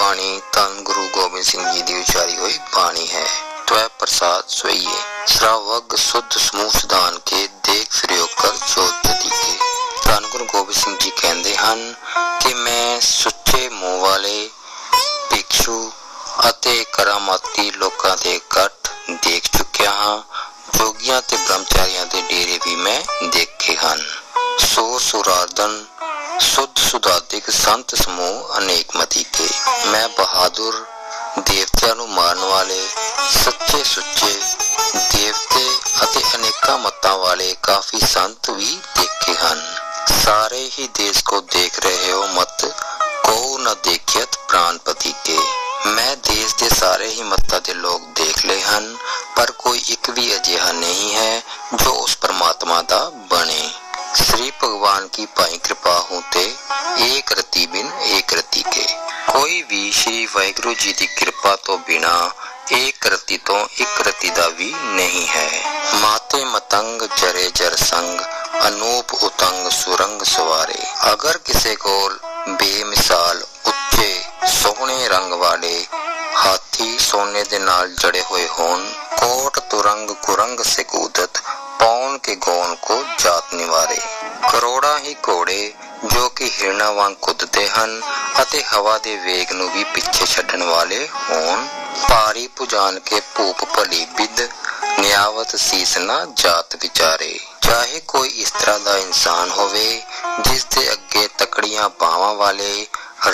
ਬਾਣੀ ਧੰਨ ਗੁਰੂ ਗੋਬਿੰਦ ਸਿੰਘ ਜੀ ਦੀ ਉਚਾਰੀ ਹੋਈ ਬਾਣੀ ਹੈ। ਤਵੈ ਪ੍ਰਸਾਦ ਸੋਈਏ। ਸਰਾਵਗ ਸੁਧ ਸਮੂਹ ਸੁਦਾਨ ਕੇ ਦੇਖ ਫਿਰਿਓ ਕਰ ਜੋਤ ਜਤੀ ਕੇ ਧੰਨ ਗੁਰੂ ਗੋਬਿੰਦ ਸਿੰਘ ਜੀ ਕਹਿੰਦੇ ਹਨ ਕਿ ਮੈਂ ਸੁੱਚੇ ਮੂੰਹ ਵਾਲੇ ਭਿਕਸ਼ੂ ਅਤੇ ਕਰਾਮਾਤੀ ਲੋਕਾਂ ਦੇ ਇਕੱਠ ਦੇਖ ਚੁੱਕਿਆ ਹਾਂ। ਜੋਗੀਆਂ ਤੇ ਬ੍ਰਹਮਚਾਰੀਆਂ ਦੇ ਡੇਰੇ ਵੀ ਮੈਂ ਦੇਖੇ ਹਨ। ਸੋ ਸੁਰਾਰਦਨ ਸੁਧ ਸੁਦਾਦਿਕ ਸੰਤ ਸਮੂਹ ਅਨੇਕ ਮਤੀ ਕੇ ਮੈਂ ਬਹਾਦਰ, ਦੇਵਤਿਆਂ ਨੂੰ ਮਾਰਨ ਵਾਲੇ, ਸੱਚੇ ਸੁੱਚੇ, ਦੇਵਤੇ ਅਤੇ ਅਨੇਕਾਂ ਮਤਾਂ ਵਾਲੇ ਕਾਫੀ ਸੰਤ ਵੀ ਦੇਖੇ ਹਨ। ਸਾਰੇ ਹੀ ਦੇਸ਼ ਕੋ ਦੇਖ ਰਹੇ ਹੋ ਮਤ ਕੋ ਨ ਦੇਖਿਤ ਪ੍ਰਾਨਪਤੀ ਕੇ। ਮੈਂ ਦੇਸ਼ ਦੇ ਸਾਰੇ ਹੀ ਮਤਾਂ ਦੇ ਲੋਕ ਦੇਖ ਲਏ ਹਨ, ਪਰ ਕੋਈ ਇੱਕ ਵੀ ਅਜਿਹਾ ਨਹੀਂ ਹੈ ਜੋ ਉਸ ਪਰਮਾਤਮਾ ਦਾ ਬਣੇ। श्री भगवान की पाई कृपा होते एक रति बिन एक रति के ਕੋਈ ਵੀ ਸ਼੍ਰੀ ਵਾਹਿਗੁਰੂ ਜੀ ਦੀ ਕਿਰਪਾ ਤੋਂ ਬਿਨਾ ਇੱਕ ਰਤੀ ਤੋਂ ਇੱਕ ਰਤੀ ਦਾ ਵੀ ਨਹੀਂ ਹੈ ਮਾਤੇ ਮਤੰਗ ਜਰੇ ਜਰ ਸੰਗ ਅਨੂਪ ਉਤੰਗ ਸੁਰੰਗ ਸਵਾਰੇ ਅਗਰ ਕਿਸੇ ਕੋਲ ਬੇਮਿਸਾਲ ਉੱਚੇ ਸੋਹਣੇ ਰੰਗ ਵਾਲੇ ਹਾਥੀ ਸੋਨੇ ਦੇ ਨਾਲ ਜੜੇ ਹੋਏ ਹੋਣ ਕੋਟ ਤੁਰੰਗ ਕੁਰੰਗ ਸੇ ਕੂਦਤ ਪੌਣ ਕੇ ਗੌਨ ਕੋ ਜਾਤ ਨਿਵਾਰੇ। ਕਰੋੜਾਂ ਹੀ ਘੋੜੇ ਜੋ ਕਿ ਹਿਰਨਾ ਵਾਂਗ ਕੁੱਦਦੇ ਹਨ ਅਤੇ ਹਵਾ ਦੇ ਵੇਗ ਨੂੰ ਵੀ ਪਿੱਛੇ ਛੱਡਣ ਵਾਲੇ ਹੋਣ। ਭਾਰੀ ਪੁਜਾਨ ਕੇ ਭੂਪ ਭਲੀ ਬਿਦ, ਨਿਆਵਤ ਸੀਸ ਨਾ ਜਾਤ ਵਿਚਾਰੇ। ਚਾਹੇ ਕੋਈ ਇਸ ਤਰ੍ਹਾਂ ਦਾ ਇਨਸਾਨ ਹੋਵੇ, ਜਿਸ ਦੇ ਅੱਗੇ ਤਕੜੀਆਂ ਬਾਹਾਂ ਵਾਲੇ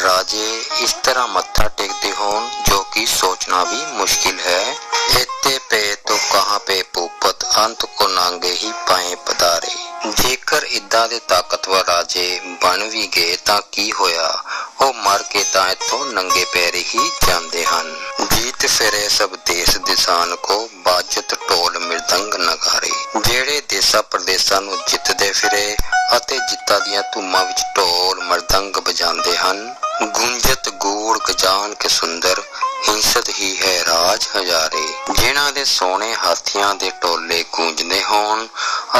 ਰਾਜੇ ਇਸ ਤਰ੍ਹਾਂ ਮੱਥਾ ਟੇਕਦੇ ਹੋਣ, ਜੋ ਕਿ ਸੋਚਣਾ ਵੀ ਮੁਸ਼ਕਿਲ ਹੈ। ਇੱਥੇ ਪੇ ਤੋ ਕਹਾਂ ਪੇ ਪੂਪਤ ਅੰਤ ਕੋ ਨਾਂਗੇ ਹੀ ਪਾਏ ਪਦਾਰੇ ਜੇਕਰ ਇਦਾਂ ਦੇ ਤਾਕਤਵਰ ਰਾਜੇ ਬਣ ਵੀ ਗਏ ਤਾਂ ਕੀ ਹੋਇਆ? ਉਹ ਮਰ ਕੇ ਤਾਂ ਇਥੋਂ ਨੰਗੇ ਪੈਰ ਹੀ ਜਾਂਦੇ ਹਨ। ਜੀਤ ਫਿਰੇ ਸਭ ਦੇਸ਼ ਦਿਸਾਨ ਕੋ ਬਾਜਤ ਢੋਲ ਮਿਰਦੰਗ ਨਗਾਰੇ। ਜਿਹੜੇ ਦੇਸਾਂ ਪ੍ਰਦੇਸਾਂ ਨੂੰ ਜਿੱਤਦੇ ਫਿਰੇ ਅਤੇ ਜਿੱਤਾਂ ਦੀਆਂ ਧੂਮਾਂ ਵਿੱਚ ਢੋਲ ਮਰਦੰਗ ਵਜਾਉਂਦੇ ਹਨ, ਗੁੰਜਤ ਗੂੜ ਗਜਾਨ ਕੇ ਸੁੰਦਰ ਹਿੰਸਤ ਹੀ ਹੈ ਰਾਜ ਹਜ਼ਾਰੇ, ਜਿਨ੍ਹਾਂ ਦੇ ਸੋਹਣੇ ਹਾਥੀਆਂ ਦੇ ਟੋਲੇ ਗੂੰਜਦੇ ਹੋਣ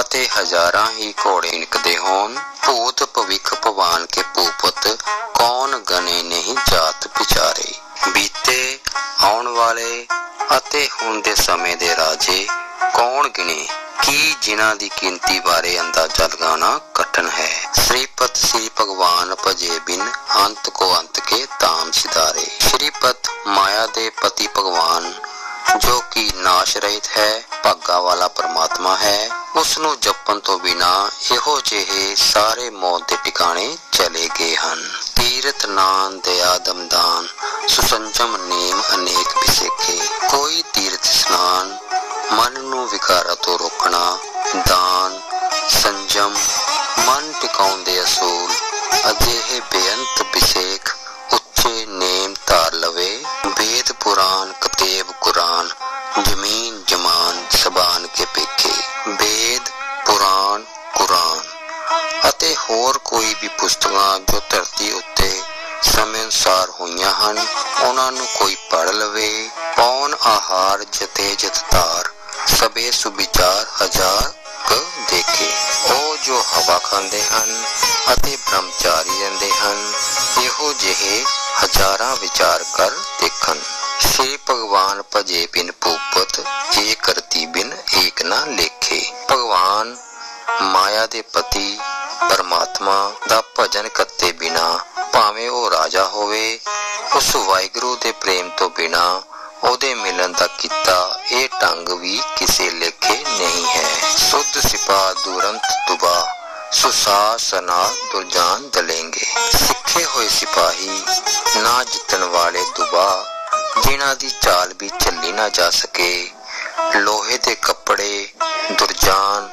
ਅਤੇ ਹਜ਼ਾਰਾਂ ਹੀ ਘੋੜੇ ਨਿਕਦੇ ਹੋਣ, ਭੂਤ ਭਵਿਖ ਭਵਾਨ ਕੇ ਭੂਪਤ, ਕੌਣ ਗਨੇ ਨਹੀਂ ਜਾਤ ਵਿਚਾਰੇ ਬੀਤੇ, ਆਉਣ ਵਾਲੇ ਅਤੇ ਹੁਣ ਦੇ ਸਮੇਂ ਦੇ ਰਾਜੇ ਕੌਣ ਗਿਣੇ? ਕੀ ਜਿਨ੍ਹਾਂ ਦੀ ਗਿਣਤੀ ਬਾਰੇ ਅੰਦਾਜ਼ਾ ਲਗਾਉਣਾ ਕਠਨ ਹੈ? ਸ੍ਰੀਪਤ ਸ੍ਰੀ ਭਗਵਾਨ ਭਜੇ ਬਿਨ ਅੰਤ ਕੋ ਅੰਤ ਕੇ ਤਾਮ ਸਿਧਾਰੇ। ਸ੍ਰੀਪਤ ਮਾਇਆ ਦੇ ਪਤੀ ਭਗਵਾਨ, ਜੋ ਕਿ ਨਾਸ਼ ਰਹਿਤ ਹੈ, ਭਾਗਾ ਵਾਲਾ ਪਰਮਾਤਮਾ ਹੈ ਉਸ ਨੂੰ ਜਪਣ ਤੋਂ ਬਿਨਾ ਇਹੋ ਜਿਹੇ ਸਾਰੇ ਮੌਤ ਦੇ ਟਿਕਾਣੇ ਚਲੇ ਗਏ ਹਨ। ਤੀਰਤ ਨਾਨ ਦਇਆ ਦਮਦਾਨ, ਸੁਸੰਜਮ ਨੇਮ ਅਨੇਕ ਵਿਸੇਖੇ। ਕੋਈ ਤੀਰਥ ਸਨਾਨ ਮਨ ਨੂੰ ਵਿਕਾਰਾਂ ਤੋਂ ਰੋਕਣਾ, ਦਾਨ, ਸੰਜਮ, ਮਨ ਟਿਕਾਉਣ ਦੇ ਅਸੂਲ, ਅਜਿਹੇ ਬੇਅੰਤ ਵਿਸੇਖ, ਉੱਚੇ ਨੇਮ ਧਾਰ ਲਵੇ। ਵੇਦ ਪੁਰਾਨ ਕਤੇਬ ਕੁਰਾਨ, ਜ਼ਮੀਨ ਜਮਾਨ ਸਬਾਨ ਕੇ ਪੇਖੇ। ਵੇਦ ਪੁਰਾਨ ਕੁਰਾਨ ਅਤੇ ਹੋਰ ਕੋਈ ਵੀ ਪੁਸਤਕਾਂ ਜੋ ਧਰਤੀ ਉੱਤੇ ਸਮੇਂ ਅਨੁਸਾਰ ਹੋਈਆਂ ਹਨ, ਉਹਨਾਂ ਨੂੰ ਕੋਈ ਪੜ ਲਵੇ ਪੌਣ ਆਹਾਰ ਜਤੇ ਜਤ ਧਾਰ, ਸਬੇ ਸੁਵਿਚਾਰ ਹਜ਼ਾਰ ਕ ਦੇਖੇ। ਉਹ ਜੋ ਹਵਾ ਖਾਂਦੇ ਹਨ ਅਤੇ ਬ੍ਰਹਮਚਾਰੀ ਰਹਿੰਦੇ ਹਨ, ਇਹੋ ਜਿਹੇ ਹਜ਼ਾਰਾਂ ਵਿਚਾਰ ਕਰ ਦੇਖਣ। ਸ਼੍ਰੀ ਭਗਵਾਨ ਭਜੇ ਬਿਨ ਭੂਪਤ ਏ ਕਰਤੀ ਬਿਨ ਏਕ ਨਾ ਲੇਖੇ। ਭਗਵਾਨ ਮਾਇਆ ਦੇ ਪਤੀ, ਪਰਮਾਤਮਾ ਦਾ ਭਜਨ ਕਰਤੇ ਬਿਨਾ ਭਾਵੇਂ ਉਹ ਰਾਜਾ ਹੋਵੇ, ਉਸ ਵਾਹਿਗੁਰੂ ਦੇ ਪ੍ਰੇਮ ਤੋਂ ਬਿਨਾ ਉਹਦੇ ਮਿਲਣ ਦਾ ਕੀਤਾ ਇਹ ਢੰਗ ਵੀ ਕਿਸੇ ਲੇਖੇ ਨਹੀਂ ਹੈ। ਸੁਧ ਸਿਪਾ ਦੁਰੰਤ ਤੁਬਾ ਸੁਸਾਸਨਾ ਦੁਰਜਾਨ ਦਲੇਂਗੇ। ਸਿੱਖੇ ਹੋਏ ਸਿਪਾਹੀ ਨਾ ਜਿੱਤਣ ਵਾਲੇ ਦੁਬਾ, ਜਿਨ੍ਹਾਂ ਦੀ ਚਾਲ ਵੀ ਚੱਲੀ ਨਾ ਜਾ ਸਕੇ। ਲੋਹੇ ਦੇ ਕੱਪੜੇ ਦੁਰਜਾਨ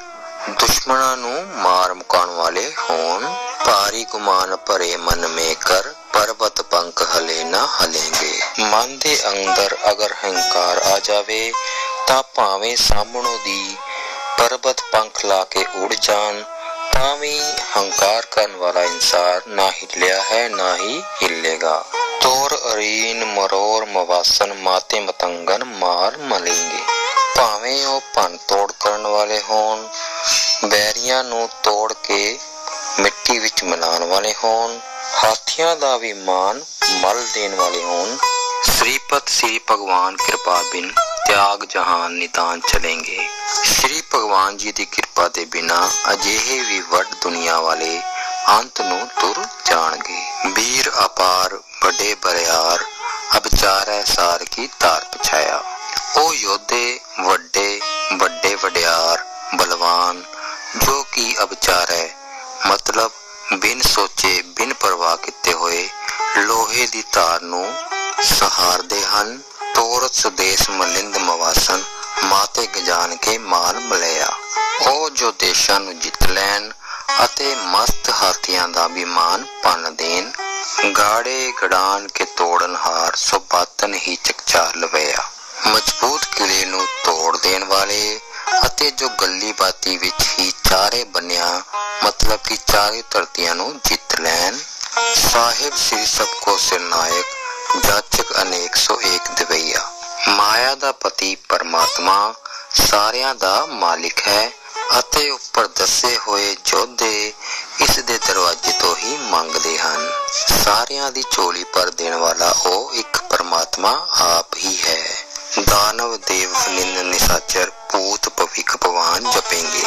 ਦੁਸ਼ਮਣਾਂ ਨੂੰ ਮਾਰ ਮੁਕਾਉਣ ਵਾਲੇ ਹੋਣ। ਭਾਰੀ ਗੁਮਾਨ ਭਰੇ ਮਨ ਮੇ ਕਰ, ਪਰਬਤ ਪੰਖ ਹਲੇ ਨਾ ਹਲੇਂਗੇ। ਮਨ ਦੇ ਅੰਦਰ ਅਗਰ ਹੰਕਾਰ ਆ ਜਾਵੇ, ਤਾਂ ਭਾਵੇਂ ਸਾਹਮਣੋਂ ਦੀ ਪਰਬਤ ਪੰਖ ਲਾ ਕੇ ਉੜ ਜਾਣ, ਤਾਂ ਵੀ ਹੰਕਾਰ ਕਰਨ ਵਾਲਾ ਇਨਸਾਨ ਨਾ ਹਿੱਲਿਆ ਹੈ, ਨਾ ਹੀ ਹਿੱਲੇਗਾ। ਤੋਰ ਅਰੀਨ ਮਰੋਰ ਮਵਾਸਨ ਮਾਤੇ ਮਤੰਗਨ ਮਾਰ ਮਲੇਂਗੇ। ਭਾਵੇਂ ਉਹ ਭੰਨ ਤੋੜ ਕਰਨ ਵਾਲੇ ਹੋਣ, ਬੈਰੀਆਂ ਨੂੰ ਤੋੜ ਕੇ ਮਿੱਟੀ ਵਿੱਚ ਮਿਲਾਉਣ ਵਾਲੇ ਹੋਣ, ਹਾਥੀਆਂ ਦਾ ਵੀ ਮਾਨ ਮਲ ਦੇਣ ਵਾਲੇ ਹੋਣ। ਸ੍ਰੀਪਤ ਸ੍ਰੀ ਭਗਵਾਨ ਕਿਰਪਾ ਬਿਨ ਤਿਆਗ ਜਹਾਨ ਨਿਤਾਨ ਚਲेंगे ਸ੍ਰੀ ਭਗਵਾਨ ਜੀ ਦੀ ਕਿਰਪਾ ਦੇ ਬਿਨਾ ਅਜਿਹੇ ਵੀ ਵੱਡ ਦੁਨੀਆ ਵਾਲੇ ਅੰਤ ਨੂੰ ਤੁਰ ਜਾਣਗੇ। ਵੀਰ ਅਪਾਰ, ਵੱਡੇ ਬਰਿਆਰ, ਅਬਚਾਰੈ ਸਾਰ ਕੀ ਤਾਰ ਪਛਾਇਆ। ਉਹ ਯੋਧੇ, ਵੱਡੇ ਵੱਡੇ ਵਡਿਆਰ, ਬਲਵਾਨ, ਜੋ ਕੀ ਅਬਚਾਰੈ ਮਤਲਬ ਬਿਨ ਸੋਚੇ, ਬਿਨ ਪਰਵਾਹ ਕੀਤੇ ਹੋਏ ਲੋਹੇ ਦੀ ਤਾਰ ਨੂੰ ਸਹਾਰਦੇ ਹਨ। ਤੋਰਤ ਸੁਦੇਸ਼ ਮਲਿੰਦ ਮਵਾਸਨ ਮਾਤੇ ਗਜਾਨ ਕੇ ਮਾਨ ਮਲਿਆ ਉਹ ਜੋ ਦੇਸ਼ਾਂ ਨੂੰ ਜਿੱਤ ਲੈਣ ਅਤੇ ਮਸਤ ਹਾਥੀਆਂ ਦਾ ਵਿਮਾਨ ਪੰਨ ਦੇਣ, ਗਾੜੇ ਗੜਾਨ ਕੇ ਤੋੜਨ ਹਾਰ ਸੋ ਬਾਤਨ ਹੀ ਚਕਚਾ ਲਵਿਆ ਮਜ਼ਬੂਤ ਕਿਲੇ ਨੂੰ ਤੋੜ ਦੇਣ ਵਾਲੇ ਅਤੇ ਜੋ ਗੱਲੀ ਬਾਤੀ ਵਿੱਚ ਹੀ ਚਾਰੇ ਬੰਨਿਆ, ਮਤਲਬ ਕਿ ਚਾਰੇ ਧਰਤੀਆਂ ਨੂੰ ਜਿੱਤ ਲੈਣ, ਸਾਹਿਬ ਸ੍ਰੀ ਸਭ ਕੋ ਸਿਰਨਾਇਕ ਜਾਚਕ ਅਨੇਕ ਸੋ ਇੱਕ ਦਵਈਆ। ਮਾਇਆ ਦਾ ਪਤੀ ਪਰਮਾਤਮਾ, ਸਾਰਿਆਂ ਦਾ ਮਾਲਿਕ ਹੈ ਅਤੇ ਉੱਪਰ ਦੱਸੇ ਹੋਏ ਜੋਧੇ ਇਸ ਦੇ ਦਰਵਾਜ਼ੇ ਤੋਂ ਹੀ ਮੰਗਦੇ ਹਨ। ਸਾਰਿਆਂ ਦੀ ਝੋਲੀ ਭਰ ਦੇਣ ਵਾਲਾ ਉਹ ਇੱਕ ਪਰਮਾਤਮਾ ਆਪ ਹੀ ਹੈ। ਦਾਨਵ ਦੇਵ ਨਿੰਦ ਨਿਸਾਚਰ ਭੂਤ ਭਵਿਕ ਭਵਾਨ ਜਪेंगे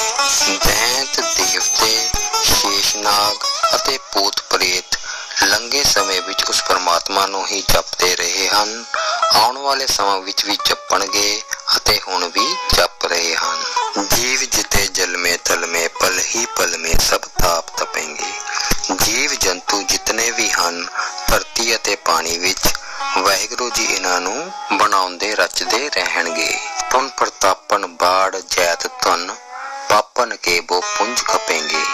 ਦੈਂਤ ਦੇਵਤੇ ਸ਼ੇਸ਼ਨਾਗ ਅਤੇ ਭੂਤ ਪ੍ਰੇਤ ਲੰਗੇ ਸਮੇਂ ਵਿੱਚ ਉਸ ਪਰਮਾਤਮਾ ਨੂੰ ਹੀ ਜਪਦੇ ਰਹੇ ਹਨ। ਆਉਣ ਵਾਲੇ ਸਮਾਂ ਵਿੱਚ ਵੀ ਜਪਣਗੇ ਅਤੇ ਹੁਣ ਵੀ ਜਪ ਰਹੇ ਹਨ। ਜੀਵ ਜਿਤੇ ਜਲ ਮੇ ਤਲ ਮੇ ਪਲ ਹੀ ਪਲ ਮੇ ਸਭ ਤਾਪ ਤਪेंगे ਜੀਵ ਜੰਤੂ ਜਿਤਨੇ ਵੀ ਹਨ, ਧਰਤੀ ਅਤੇ ਪਾਣੀ ਵਿੱਚ ਵਾਹਿਗੁਰੂ ਜੀ ਇਹਨਾਂ ਨੂੰ ਬਣਾਉਂਦੇ, ਰਚਦੇ ਰਹਿਣਗੇ। ਪੁਨ ਪ੍ਰਤਾਪਨ, ਬਾੜ, ਜੈਤ, ਧਨ ਪਾਪਨ ਕੇ ਬੋ ਪੁੰਜ ਖਪेंगे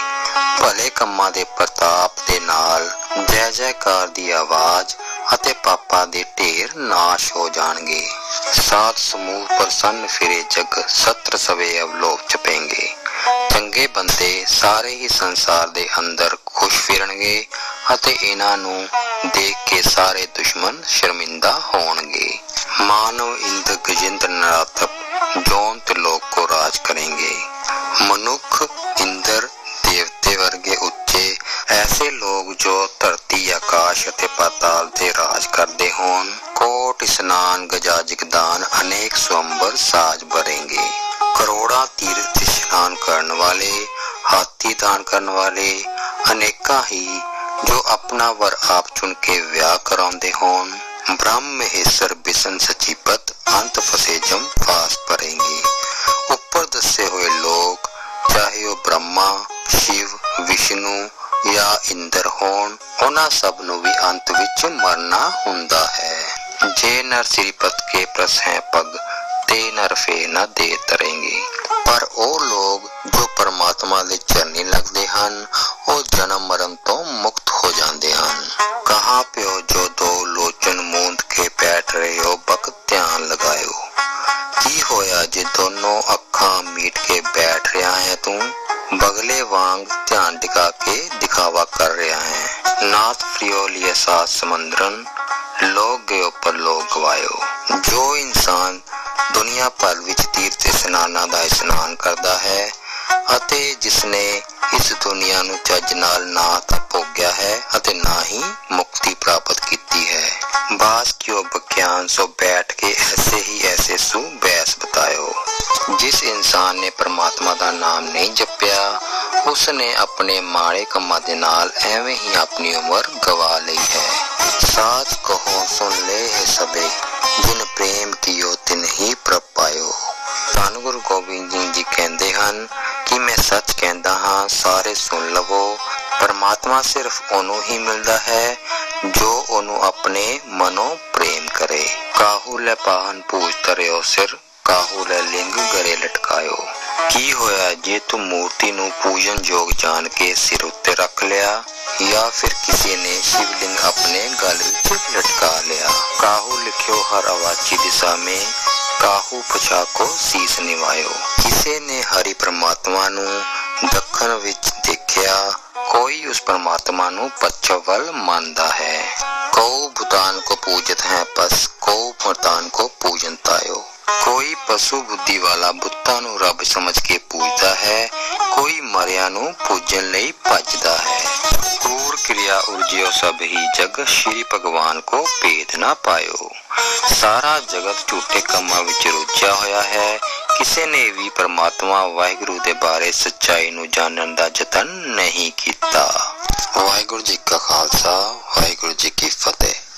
ਭਲੇ ਕੰਮਾਂ ਦੇ ਪ੍ਰਤਾਪ ਦੇ ਨਾਲ ਜੈ ਜੈਕਾਰ ਦੀ ਆਵਾਜ਼ ਅਤੇ ਪਾਪਾਂ ਦੇ ਢੇਰ ਨਾਸ਼ ਹੋ ਜਾਣਗੇ। ਸਾਤ ਸਮੂਹ ਪ੍ਰਸੰਨ ਫਿਰੇ ਜਗ, ਸਤਰ ਸਵੇ ਅਵਲੋਕ ਚਪेंगे ਚੰਗੇ ਬੰਦੇ ਸਾਰੇ ਹੀ ਸੰਸਾਰ ਦੇ ਅੰਦਰ ਖੁਸ਼ ਫਿਰਨਗੇ ਅਤੇ ਇਹਨਾਂ ਨੂੰ ਦੇਖ ਕੇ ਸਾਰੇ ਦੁਸ਼ਮਣ ਸ਼ਰਮਿੰਦਾ ਹੋਣਗੇ। ਮਾਨਵ ਇੰਦ ਗਜਿੰਦਰ ਨਰਾਤਪ ਜੋਨ ਤੇ ਲੋਕ ਕੋ ਰਾਜ ਕਰਨਗੇ। ਮਨੁੱਖ ਇੰਦਰ ਦੇਵਤੇ ਵਰਗੇ ਉੱਚੇ, ਐਸੇ ਲੋਕ ਜੋ ਧਰਤੀ, ਆਕਾਸ਼ ਅਤੇ ਪਾਤਾਲ ਤੇ ਰਾਜ ਕਰਦੇ ਹੋਣ, ਕੋਟ ਇਸਨਾਨ ਗਜਾਜਿਕਦਾਨ ਅਨੇਕ ਸੁੰਬਰ ਸਾਜ ਬਰੇਂਗੇ ਕਰੋੜਾਂ ਤੀਰਥ ਇਸ਼ਨਾਨ ਕਰਨ ਵਾਲੇ, ਹਾਥੀ ਦਾਨ ਕਰਨ ਵਾਲੇ ਅਨੇਕਾਂ ਹੀ ਜੋ ਆਪਣਾ ਵਰ ਆਪ ਚੁਣ ਕੇ ਵਿਆਹ ਕਰਾਉਂਦੇ ਹੋਣ, ਬ੍ਰਹਮ ਮਹੇਸ਼ਰ ਬਿਸਨ ਸਚੀਪਤ ਅੰਤ ਫਸੇ ਜਮ ਫਾਸ ਪਰੇਂਗੇ ਉੱਪਰ ਦੱਸੇ ਹੋਏ ਲੋਕ, ਚਾਹੇ ਉਹ ਬ੍ਰਹਮਾ, ਸ਼ਿਵ, ਵਿਸ਼ਨੂੰ ਜਾਂ ਇੰਦਰ ਹੋਣ, ਉਹਨਾਂ ਸਭ ਨੂੰ ਵੀ ਅੰਤ ਵਿੱਚ ਮਰਨਾ ਹੁੰਦਾ ਹੈ। ਜੇ ਨਰ ਸਿਰਪਤ ਕੇ ਪ੍ਰਸ ਹੈ ਪਗ, ਤੇ ਨਰ ਫੇ ਨਾ ਦੇ ਤਰੇਂਗੇ। ਪਰ ਉਹ ਲੋਕ ਜੋ ਪਰਮਾਤਮਾ ਦੇ ਚਰਨੀ ਲੱਗਦੇ ਹਨ, ਉਹ ਜਨਮ ਮਰਨ ਤੋਂ ਮੁਕਤ ਹੋ ਜਾਂਦੇ ਹਨ। ਕਹਾ ਪਿਓ, ਜੋ ਦੋ ਲੋਚਨ ਮੂੰਦ ਕੇ ਬੈਠ ਰਹੇ ਹੋ, ਬਕ ਧਿਆਨ ਲਗਾਇਓ। ਕੀ ਹੋਇਆ ਜੇ ਦੋਨੋਂ ਅੱਖਾਂ ਮੀਟ ਕੇ ਬੈਠ ਰਿਹਾ ਹੈ ਤੂੰ? बगले वांग ध्यान टिका के दिखावा कर रहा है नाथ प्रियो लिए सात समंदरन लोग गयो पर लोग गवायो जो इंसान ਦੁਨੀਆ ਭਰ ਵਿੱਚ ਤੀਰਥ ਇਸ਼ਨਾਨਾਂ ਦਾ ਇਸ਼ਨਾਨ ਕਰਦਾ ਹੈ ਅਤੇ ਜਿਸਨੇ ਇਸ ਦੁਨੀਆ ਨੂੰ ਚੱਜ ਨਾਲ ਨਾ ਤਾਂ ਭੋਗਿਆ ਹੈ ਅਤੇ ਨਾ ਹੀ ਮੁਕਤੀ ਪ੍ਰਾਪਤ ਕੀਤੀ ਹੈ। ਬਾਸ ਕਿਉ ਬਖਿਆਨ ਸੋ ਬੈਠ ਕੇ ਐਸੇ ਹੀ ਐਸੇ ਸੂ ਬੈਸ ਬਤਾਇਓ। ਜਿਸ ਇਨਸਾਨ ਨੇ ਪ੍ਰਮਾਤਮਾ ਦਾ ਨਾਮ ਨਹੀਂ ਜਪਿਆ ਉਸ ਨੇ ਆਪਣੇ ਮਾੜੇ ਕੰਮਾਂ ਦੇ ਨਾਲ ਐਵੇਂ ਹੀ ਆਪਣੀ ਉਮਰ ਗਵਾ ਲਈ ਹੈ। ਸਾਚ ਕਹੋ ਸੁਣ ਲੈ ਹੈ ਸਭੇ ਜਿਨ ਪ੍ਰੇਮ ਕੀਓ ਤਿਨ ਹੀ ਪ੍ਰਭ ਪਾਇਓ ਗੁਰੂ ਗੋਬਿੰਦ ਸਿੰਘ ਜੀ ਕਹਿੰਦੇ ਹਨ ਕਿ ਮੈਂ ਸੱਚ ਕਹਿੰਦਾ ਹਾਂ ਸਾਰੇ ਸੁਣ ਲਵੋ ਪਰਮਾਤਮਾ ਸਿਰਫ ਉਹਨੂੰ ਹੀ ਮਿਲਦਾ ਹੈ ਜੋ ਉਹਨੂੰ ਆਪਣੇ ਮਨੋਂ ਪ੍ਰੇਮ ਕਰੇ ਕਾਹੂ ਲੈ ਪਾਹਨ ਪੂਜ ਤਰਿਓ ਸਿਰ ਕਾਹੂ ਲੈ ਲਿੰਗ ਗਰੇ ਲਟਕਾਇਓ। ਕੀ ਹੋਇਆ ਜੇ ਤੂੰ ਮੂਰਤੀ ਨੂੰ ਪੂਜਨ ਯੋਗ ਜਾਣ ਕੇ ਸਿਰ ਉੱਤੇ ਰੱਖ ਲਿਆ ਜਾਂ ਫਿਰ ਕਿਸੇ ਨੇ ਸ਼ਿਵਲਿੰਗ ਆਪਣੇ ਗਲ ਵਿੱਚ ਲਟਕਾ ਲਿਆ? ਕਾਹੂ ਲਿਖਿਓ ਹਰ ਆਵਾਚੀ ਦਿਸ਼ਾ ਮੇ ਕਾਹੂ ਪਛਾ ਕੋ ਸੀਸ ਨਿਵਾਇਓ। ਕਿਸੇ ਨੇ ਹਰੀ ਪ੍ਰਮਾਤਮਾ ਨੂੰ ਦੱਖਣ ਵਿੱਚ ਦੇਖਿਆ ਕੋਈ ਉਸ ਪਰਮਾਤਮਾ ਨੂੰ ਪੱਛਮ ਵੱਲ ਮੰਨਦਾ ਹੈ ਕਉ ਭੂਤਾਨ ਕੋ ਪੂਜਤ ਹੈ ਪਸ ਕਉ ਮਰਤਾਨ ਕੋ ਪੂਜਨ ਤਾਇਓ ਕੋਈ ਪਸ਼ੂ ਬੁੱਧੀ ਵਾਲਾ ਬੁੱਤਾਂ ਨੂੰ ਰੱਬ ਸਮਝ ਕੇ ਪੂਜਦਾ ਹੈ ਕੋਈ ਮਰਿਆਂ ਨੂੰ ਪੂਜਣ ਲਈ ਭੱਜਦਾ ਹੈ ਕੂਰ ਕਿਰਿਆ ਉਰਜਿਓ ਸਭ ਹੀ ਜਗ ਭਗਵਾਨ ਕੋ ਭੇਦ ਨਾ ਪਾਇਓ। ਸਾਰਾ ਜਗਤ ਝੂਠੇ ਕੰਮਾਂ ਵਿੱਚ ਰੁੱਝਿਆ ਹੋਇਆ ਹੈ। ਕਿਸੇ ਨੇ ਵੀ ਪਰਮਾਤਮਾ ਵਾਹਿਗੁਰੂ ਦੇ ਬਾਰੇ ਸੱਚਾਈ ਨੂੰ ਜਾਣਨ ਦਾ ਯਤਨ ਨਹੀਂ ਕੀਤਾ। ਵਾਹਿਗੁਰੂ ਜੀ ਕਾ ਖਾਲਸਾ, ਵਾਹਿਗੁਰੂ ਜੀ ਕੀ ਫਤਿਹ।